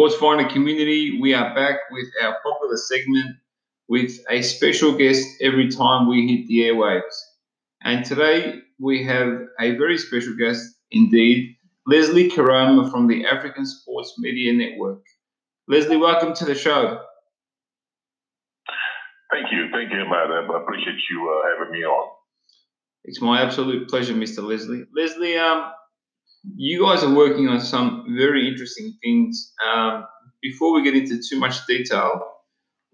Sports Finder community, we are back with our popular segment with a special guest every time we hit the airwaves. And today we have a very special guest indeed, Leslie Kamara from the African Sports Media Network. Leslie, welcome to the show. Thank you. Thank you, Matt. I appreciate you uh, having me on. It's my absolute pleasure, Mr. Leslie. Leslie, um, you guys are working on some very interesting things. Um, before we get into too much detail,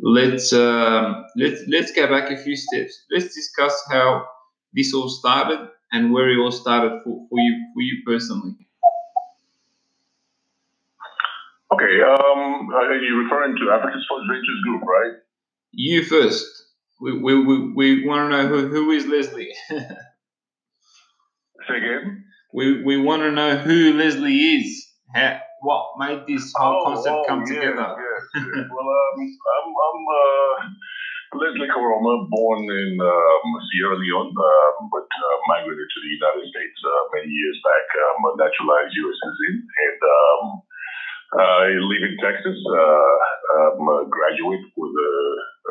let's um, let's let's go back a few steps. Let's discuss how this all started and where it all started for, for you for you personally. Okay. Um, are you referring to African Sports Ventures Group, right? You first. We we, we, we want to know who, who is Leslie. Say again. We we want to know who Leslie is. How, what made this whole concept oh, come yes, together? Yes, yes. well, um, I'm, I'm uh, Leslie Kamara, born in um, Sierra Leone, um, but uh, migrated to the United States uh, many years back. I'm a naturalized U.S. citizen, and um, I live in Texas. Uh, I'm a graduate with a,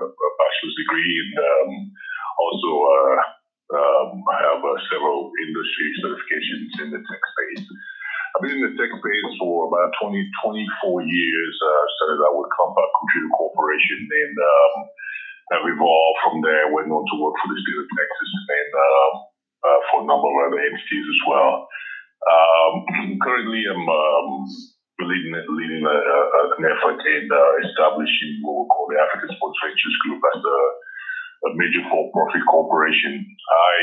a bachelor's degree, and um, also uh, um, have uh, several industry certifications in the tech space. I've been in the tech space for about 20, 24 years. Uh, started out with Compaq Computer Corporation and um, have evolved from there. Went on to work for the state of Texas and um, uh, for a number of other entities as well. Um, currently, I'm um, leading, leading a, a, an effort in uh, establishing what we call the African Sports Ventures Group as a, a major for-profit corporation. I,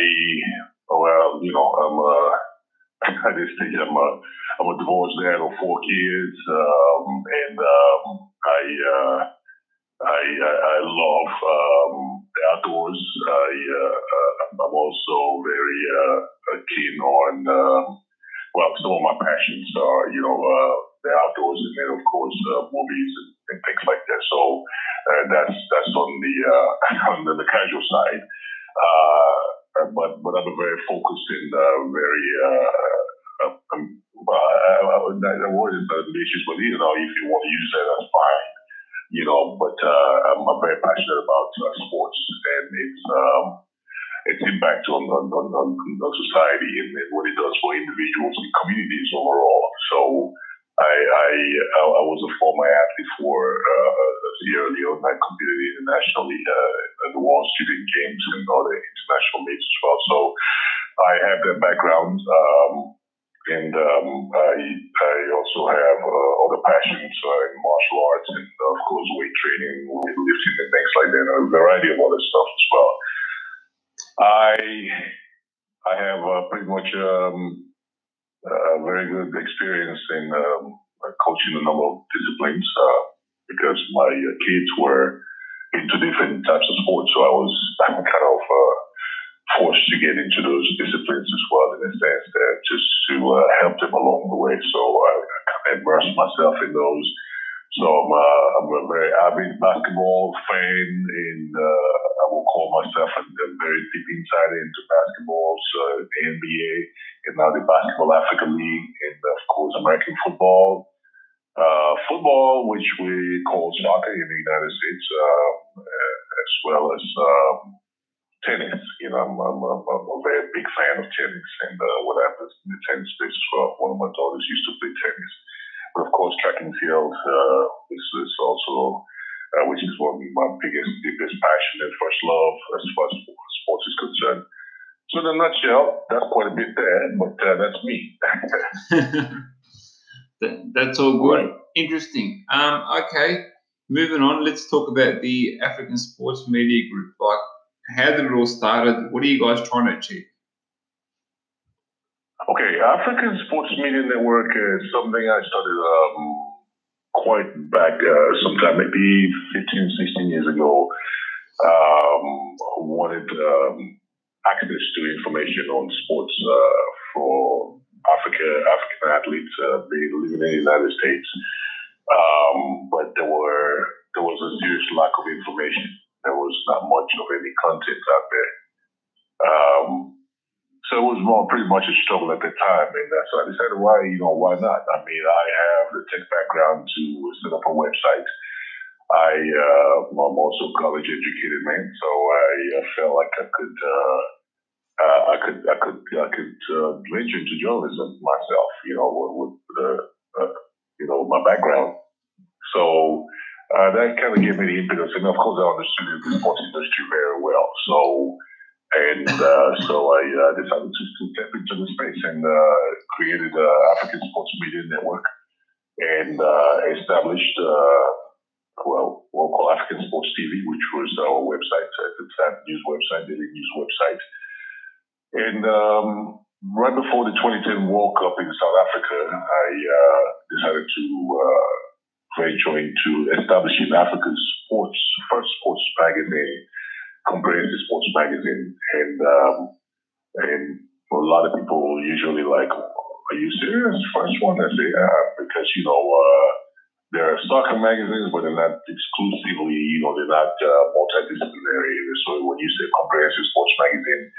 well, you know, I'm uh, at this stage, I'm a, I'm a divorced dad of four kids, um, and um, I, uh, I, I, I love um, the outdoors. I, uh, uh, I'm also very uh, keen on, um, well, some of my passions are, you know, uh, the outdoors, and then of course uh, movies and, and things like that. So uh, that's that's on the uh, on the, the casual side. Uh, but but I'm very focused and uh, very uh, uh, um, uh, that word is ambitious, but you know if you want to use that, that's fine. You know, but uh, I'm, I'm very passionate about uh, sports and its um, its impact on on, on, on on society and, and what it does for individuals and communities overall. So. I, I I was a former athlete for uh, Sierra Leone. I competed internationally uh, at the World Student Games and other international meets as well. So I have that background, um, and um, I I also have uh, other passions uh, in martial arts and of course weight training, weightlifting, and things like that. and A variety of other stuff as well. I I have uh, pretty much. Um, a very good experience in um, coaching a number of disciplines uh, because my uh, kids were into different types of sports. So I was kind of uh, forced to get into those disciplines as well in a sense that just to uh, help them along the way. So I, I kind of immersed myself in those. So I'm, uh, I'm a very avid basketball fan, and uh, call myself a, a very deep insider into basketball, so the NBA, and now the Basketball Africa League, and of course American football. Uh, football, which we call soccer in the United States, uh, as well as um, tennis. You know, I'm, I'm, I'm, I'm a very big fan of tennis, and uh, what happens in the tennis space as well. One of my daughters used to play tennis. But of course, track and field uh, is, is also, uh, which is one of my biggest, deepest passion and first love as far as sports is concerned. So, in a nutshell, that's quite a bit there, but uh, that's me. that, that's all good. Right. Interesting. Um, okay, moving on. Let's talk about the African Sports Media Group. Like, how did it all started? What are you guys trying to achieve? Okay, African Sports Media Network is something I started um, quite back uh, sometime, maybe 15, 16 years ago, um, wanted um, access to information on sports uh, for Africa, African athletes uh, living in the United States. Um, but there were there was a serious lack of information. There was not much of any content out there. Um, so it was more pretty much a struggle at the time, and so I decided, why you know why not? I mean, I have the tech background to set up a website. I uh, I'm also a college educated man, so I uh, felt like I could uh, uh, I could I could I could uh, venture into journalism myself, you know, with, with uh, you know my background. So uh, that kind of gave me the impetus, and of course I understood the sports industry very well. So and so I decided to, to step into the space and created uh, African Sports Media Network and established, well, call African Sports TV, which was our website at the time, news website, daily news website. And um, right before the 2010 World Cup in South Africa, I decided to venture into establishing Africa's sports, first sports magazine comprehensive sports magazine, and um, and a lot of people usually like, "Are you serious?" First one, I say, "Yeah," because you know uh, there are soccer magazines, but they're not exclusively, you know, they're not uh, multidisciplinary. So when you say comprehensive sports magazine,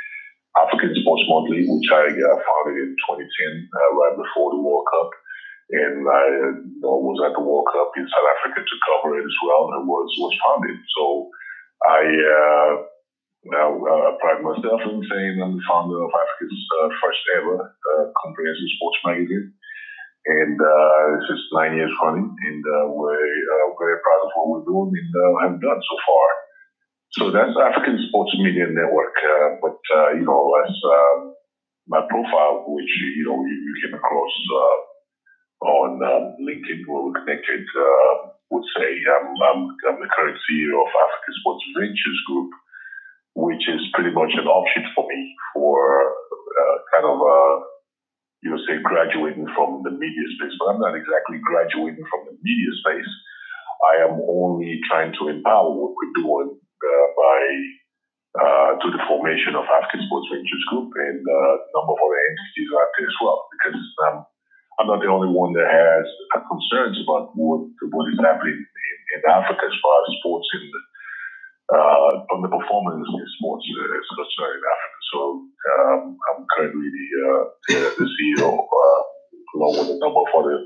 African Sports Monthly, which I uh, founded in 2010, uh, right before the World Cup. And I you know, was at the World Cup in South Africa to cover it as well, and was was founded. So I uh, now uh, pride myself in saying I'm the founder of Africa's uh, first ever uh, comprehensive sports magazine. And uh, this is nine years running, and uh, we're very proud of what we're doing and have done so far. So that's African Sports Media Network. but, you know, as um, my profile, which, you know, you, you came across on um, LinkedIn where we connected, uh, would say I'm, I'm, I'm the current CEO of Africa Sports Ventures Group, which is pretty much an option for me for uh, kind of, uh, you know, say graduating from the media space. But I'm not exactly graduating from the media space. I am only trying to empower what we're doing uh, by uh, to the formation of African Sports Ventures Group and uh, a number of other entities out there as well. Because um, I'm not the only one that has concerns about what what is happening in, in Africa as far as sports and uh, on the performance in sports uh, in Africa. So um, I'm currently the, uh, the, CEO, uh, along with a number of other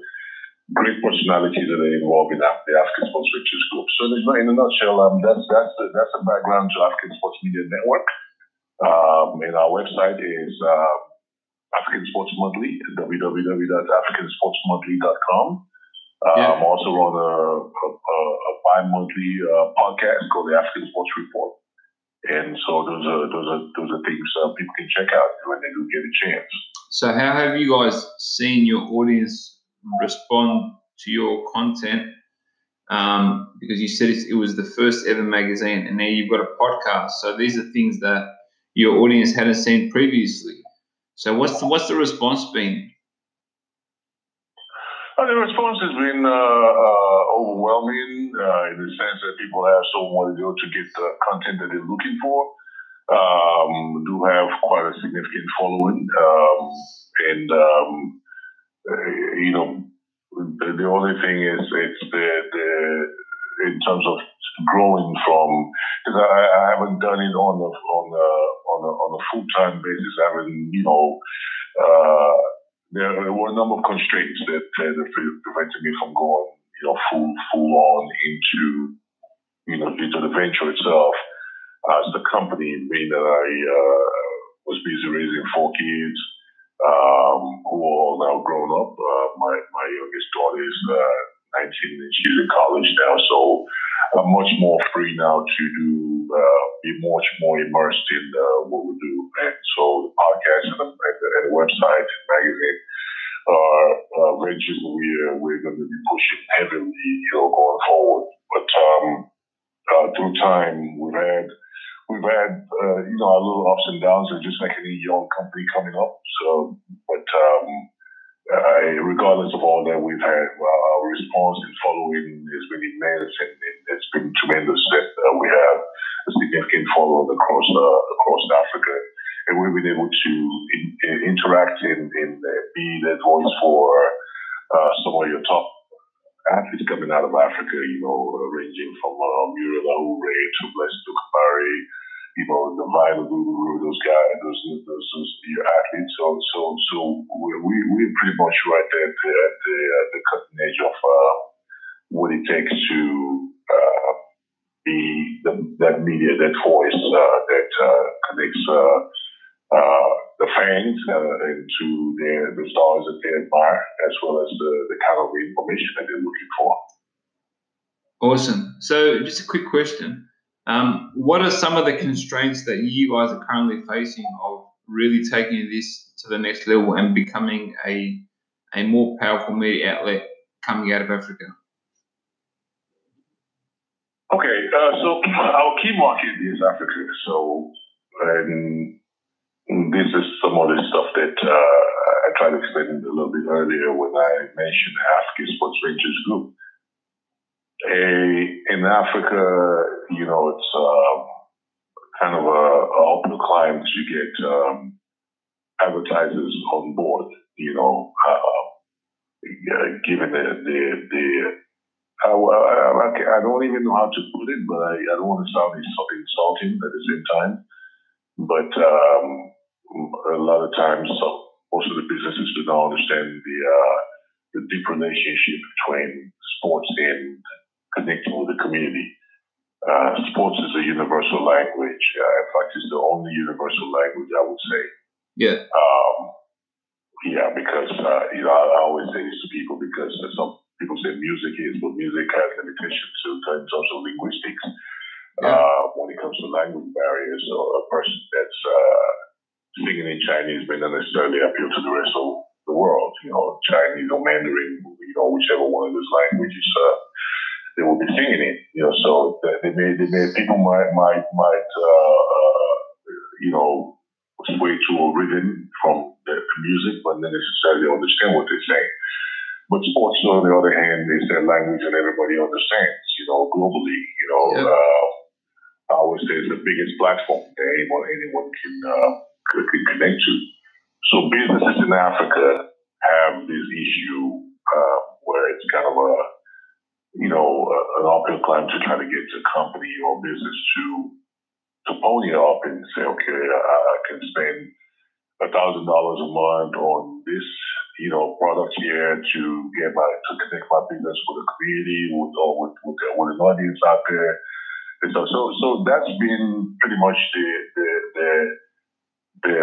great personalities that are involved in the African Sports Ventures Group. So in a nutshell, um, that's that's the, that's the background to African Sports Media Network. Um, and our website is uh, African Sports Monthly, www.africansportsmonthly.com. Uh, yeah. I'm also on a, a, a bi-monthly uh, podcast called the African Sports Report. And so those are those are those are things uh, people can check out when they do get a chance. So how have you guys seen your audience respond to your content? Um, because you said it was the first ever magazine, and now you've got a podcast. So these are things that your audience hadn't seen previously. So what's the, what's the response been? The response has been uh, uh, overwhelming uh, in the sense that people have so much to to get the content that they're looking for. Um, do have quite a significant following, um, and um, uh, you know, the, the, only thing is it's the, the in terms of growing from because I, I, haven't done it on a on a on a, on a full time basis. I haven't you know uh, there, were a number of constraints that uh, that prevented me from going you know full full on into you know into the venture itself as the company, being that I uh, was busy raising four kids. Um, who are all now grown up. Uh, my my youngest daughter is uh, 19 and she's in college now, so I'm much more free now to do uh, be much more immersed in uh, what we do. And so the podcast and the, and the, and the website and magazine are uh, ventures we're we're going to be pushing heavily, you know, going forward. But um, uh, through time, we've had we've had uh, you know our little ups and downs, just like any young company coming up. So, but um, uh, regardless of all that, we've had uh, our response and following has been immense, and, it's been tremendous. That uh, we have a significant following across uh, across Africa, and we've been able to in, in interact and, and uh, be that voice for uh, some of your top athletes coming out of Africa. You know, uh, ranging from uh, Murielle Ahouré to Blessing Okagbare, you know, the Viola Guru, those guys, those, those, those your athletes. So, so, so we, we, we're pretty much right at the, at the, at the cutting edge of uh, what it takes to uh, be the, that media, that voice uh, that uh, connects uh, uh, the fans into their, the stars that they admire, as well as the, the kind of information that they're looking for. Awesome. So, just a quick question. Um, what are some of the constraints that you guys are currently facing of really taking this to the next level and becoming a a more powerful media outlet coming out of Africa? Okay, uh, so our key market is Africa. So, and this is some of the stuff that uh, I tried to explain a little bit earlier when I mentioned Africa Sports Ventures Group. A, in Africa, you know, it's um, kind of a, a uphill climb to get um, advertisers on board. You know, uh, given the the, the I, I, I, don't even know how to put it, but I, I don't want to sound insulting at the same time. But um, a lot of times, so most of the businesses do not understand the uh, the deep relationship between sports and connecting with the community. Uh, sports is a universal language. Uh, in fact, it's the only universal language I would say. Yeah. Um, yeah, because uh, you know I, always say this to people because some people say music is, but music has limitations to, in terms of linguistics. Yeah. Uh, when it comes to language barriers, or a person that's uh, singing in Chinese may not necessarily appeal to the rest of the world. You know, Chinese or Mandarin, you know, whichever one of those languages uh, they will be singing it. You know, so they may, they may people might might might uh, uh, you know sway to a rhythm from the music, but not necessarily understand what they're saying. But sports, on the other hand, is their language that everybody understands. You know, globally. You know, yeah. uh, I always say it's the biggest platform that anyone anyone can uh, can connect to. So businesses in Africa have this issue uh, where it's kind of a you know, uh, an uphill climb to try to get a company or business to to pony up and say, okay, I, I can spend a thousand dollars a month on this, you know, product here to get my to connect my business with the community, with or with with, uh, with an audience out there. And so, so, so that's been pretty much the the the the,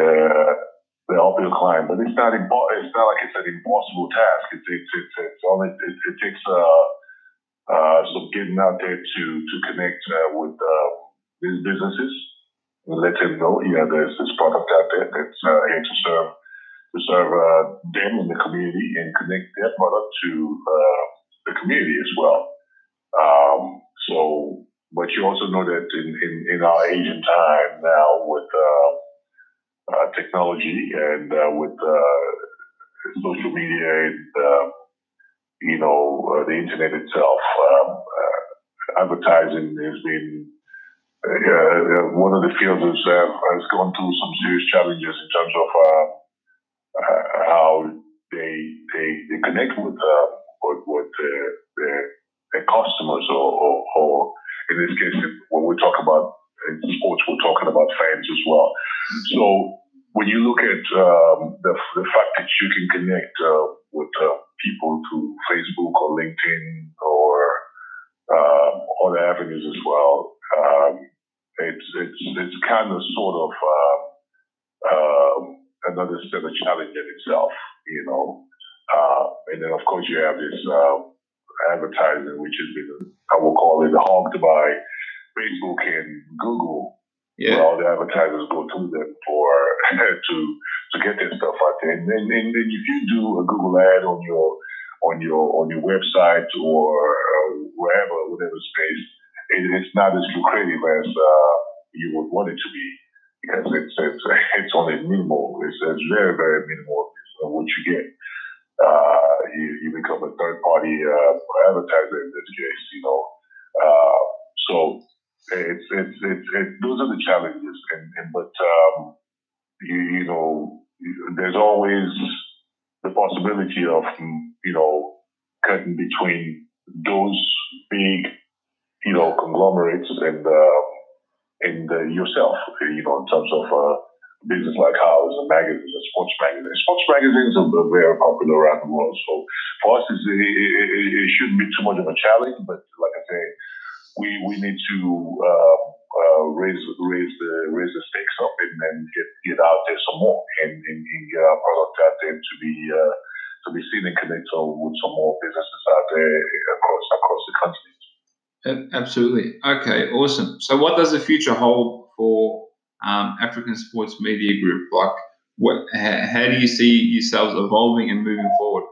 the uphill climb, but it's not impo- It's not like it's an impossible task. It's it's it's, it's only it, it takes a uh, so getting out there to to connect uh, with uh, these businesses and let them know, yeah, there's this product out there that's uh, here to serve to serve uh, them in the community and connect their product to uh, the community as well. Um, so, but you also know that in, in, in our Asian time now with technology and with social media and you know, uh, the internet itself. Um, uh, advertising has been uh, uh one of the fields that uh, has gone through some serious challenges in terms of uh, how they, they they connect with with, with their, their, customers, or, or, or, in this case, when we talk about in sports, we're talking about fans as well. So when you look at um, the, the fact that you can connect with people to Facebook or LinkedIn or um, other avenues as well. Um, it's it's it's kind of sort of uh, um, another set of challenge in itself, you know. Uh, and then of course you have this uh, advertising, which has been I will call it hogged by Facebook and Google. Yeah. All the advertisers go to them for to to get their stuff out there. And then, and then if you do a Google ad on your on your on your website or uh, wherever, whatever space, it, it's not as lucrative as uh, you would want it to be because it's it's, it's only minimal. It's, it's very very minimal what you get. uh, you, you become a third party uh, advertiser in this case, you know. Uh, so it's, it's, it's, those are the challenges. And, and but, um, you, you know, there's always the possibility of, you know, cutting between those big, you know, conglomerates and, uh, and uh, yourself, you know, in terms of, uh, business like ours, and magazines, and sports magazines. Sports magazines are very popular around the world. So for us, it, it, it, shouldn't be too much of a challenge. But like I say, we we need to uh, uh, raise raise the raise the stakes up and then get get out there some more and, and, and get our product out there to be uh, to be seen and connected with some more businesses out there across across the country. Absolutely. Okay. Awesome. So, what does the future hold for um, African Sports Media Group? Like, what? How, how do you see yourselves evolving and moving forward?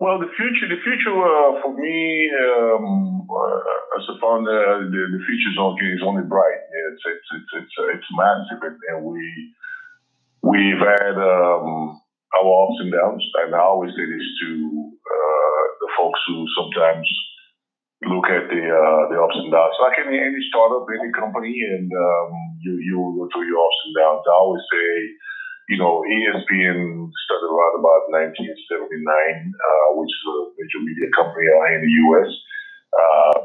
Well, the future, the future uh, for me um, uh, as a founder, the, the future is only, bright. It's it's it's it's, it's massive, and, and we we've had um, our ups and downs, and I always say this to uh, the folks who sometimes look at the uh, the ups and downs. Like any any startup, any company, and um, you you go through your ups and downs. I always say, you know, ESPN started around about 1979, uh, which is a major media company out here in the U.S. Um,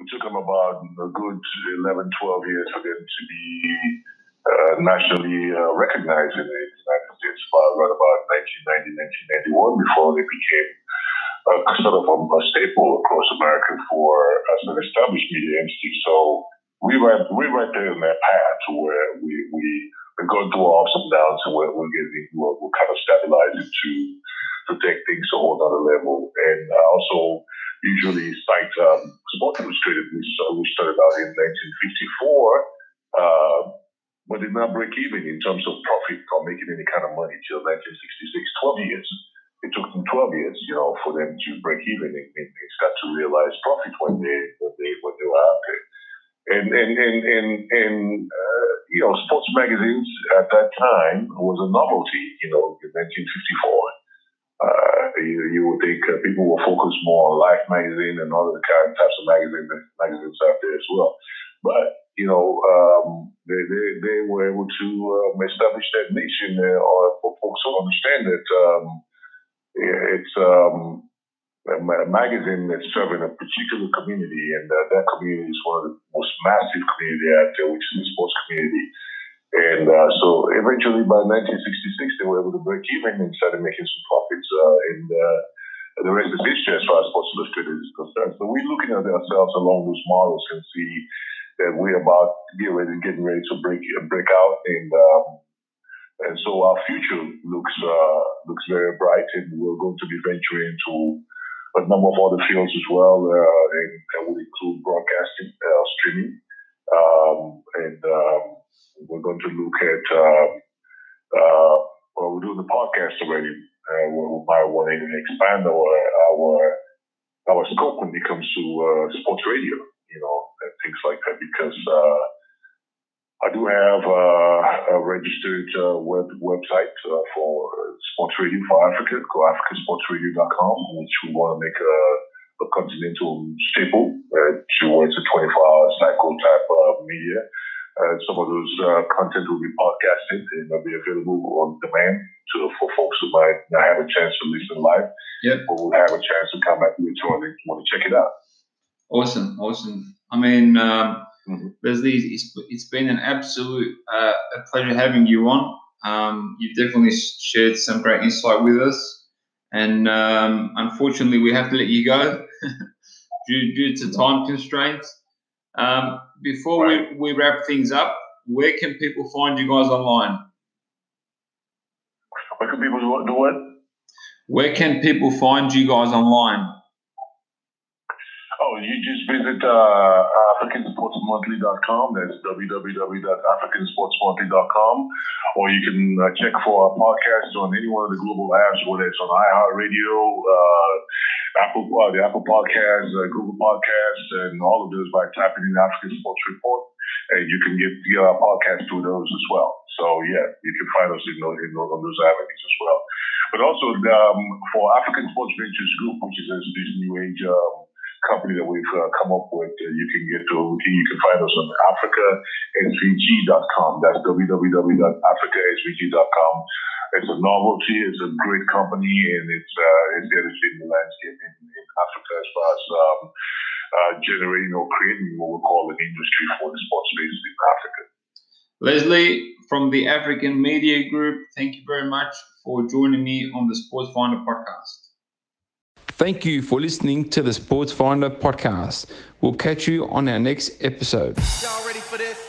it took them about a good 11, 12 years for them to be uh, nationally uh, recognized in the United States, right about 1990, 1991, before they became a sort of a, a staple across America for as an established media entity. So we right we right there in that path where we we we go through ups and downs and we're, we're getting we're, we're kind of stabilizing to to take things to a whole other level. And uh, also usually cite um, Sport Illustrated, which we started out in 1954. Uh, but did not break even in terms of profit or making any kind of money till 1966, 12 years it took them 12 years, you know, for them to break even and, and start to realize profit when they when they when they were out there. And and and and, and uh, you know, sports magazines at that time was a novelty. You know, in 1954. Uh, you, you would think uh, people were focused more on Life magazine and other kind types of magazines magazines out there as well. But you know, um, they, they, they were able to um, establish that niche in there, or for folks to understand that um, it's um, a magazine that's serving a particular community, and uh, that community is one of the most massive community out there, which is the sports community. And uh, so eventually by 1966, they were able to break even and started making some profits. Uh, and uh, the rest is history as far as Sports Illustrated is concerned. So we're looking at ourselves along those models and see that we're about ready, getting ready to break break out. And um, and so our future looks uh, looks very bright, and we're going to be venturing into a number of other fields as well, uh, and that would include broadcasting, uh, streaming, um, and um, we're going to look at. Um, uh, well, we're doing the podcast already. Uh, we might want to expand our our our scope when it comes to uh, sports radio, you know, and things like that, because I do have uh, a registered uh, web website uh, for sports radio for Africa, called africasportsradio.com, which we want to make a, a continental staple uh, towards a 24-hour cycle type of media. Uh, some of those uh, content will be podcasted and will be available on demand to, for folks who might not have a chance to listen live, yep. but will have a chance to come back later on and want to check it out. Awesome, awesome. I mean, um, Mm-hmm. Leslie, it's, it's been an absolute uh, a pleasure having you on. Um, you've definitely shared some great insight with us, and um, unfortunately, we have to let you go due, due to time constraints. Um, before we, we wrap things up, where can people find you guys online? Where can people do what? Where can people find you guys online? You just visit uh, AfricanSportsMonthly.com. That's www.AfricanSportsMonthly.com. Or you can uh, check for our podcast on any one of the global apps, whether it's on iHeartRadio, uh, Apple, uh, the Apple Podcasts, uh, Google Podcasts, and all of those by tapping in African Sports Report. and you can get the uh, podcast through those as well. So yeah, you can find us in those, in those, on those avenues as well. But also um, for African Sports Ventures Group, which is this new age um, company that we've uh, come up with, you can get to. You can find us on AfricaSVG.com. That's www.africasvg.com. It's a novelty. It's a great company, and it's uh, it's devastating the landscape in, in Africa as far as um, uh, generating or creating what we call an industry for the sports space in Africa. Leslie from the African Media Group, thank you very much for joining me on the Sports Finder podcast. Thank you for listening to the Sports Finder podcast. We'll catch you on our next episode. Y'all ready for this?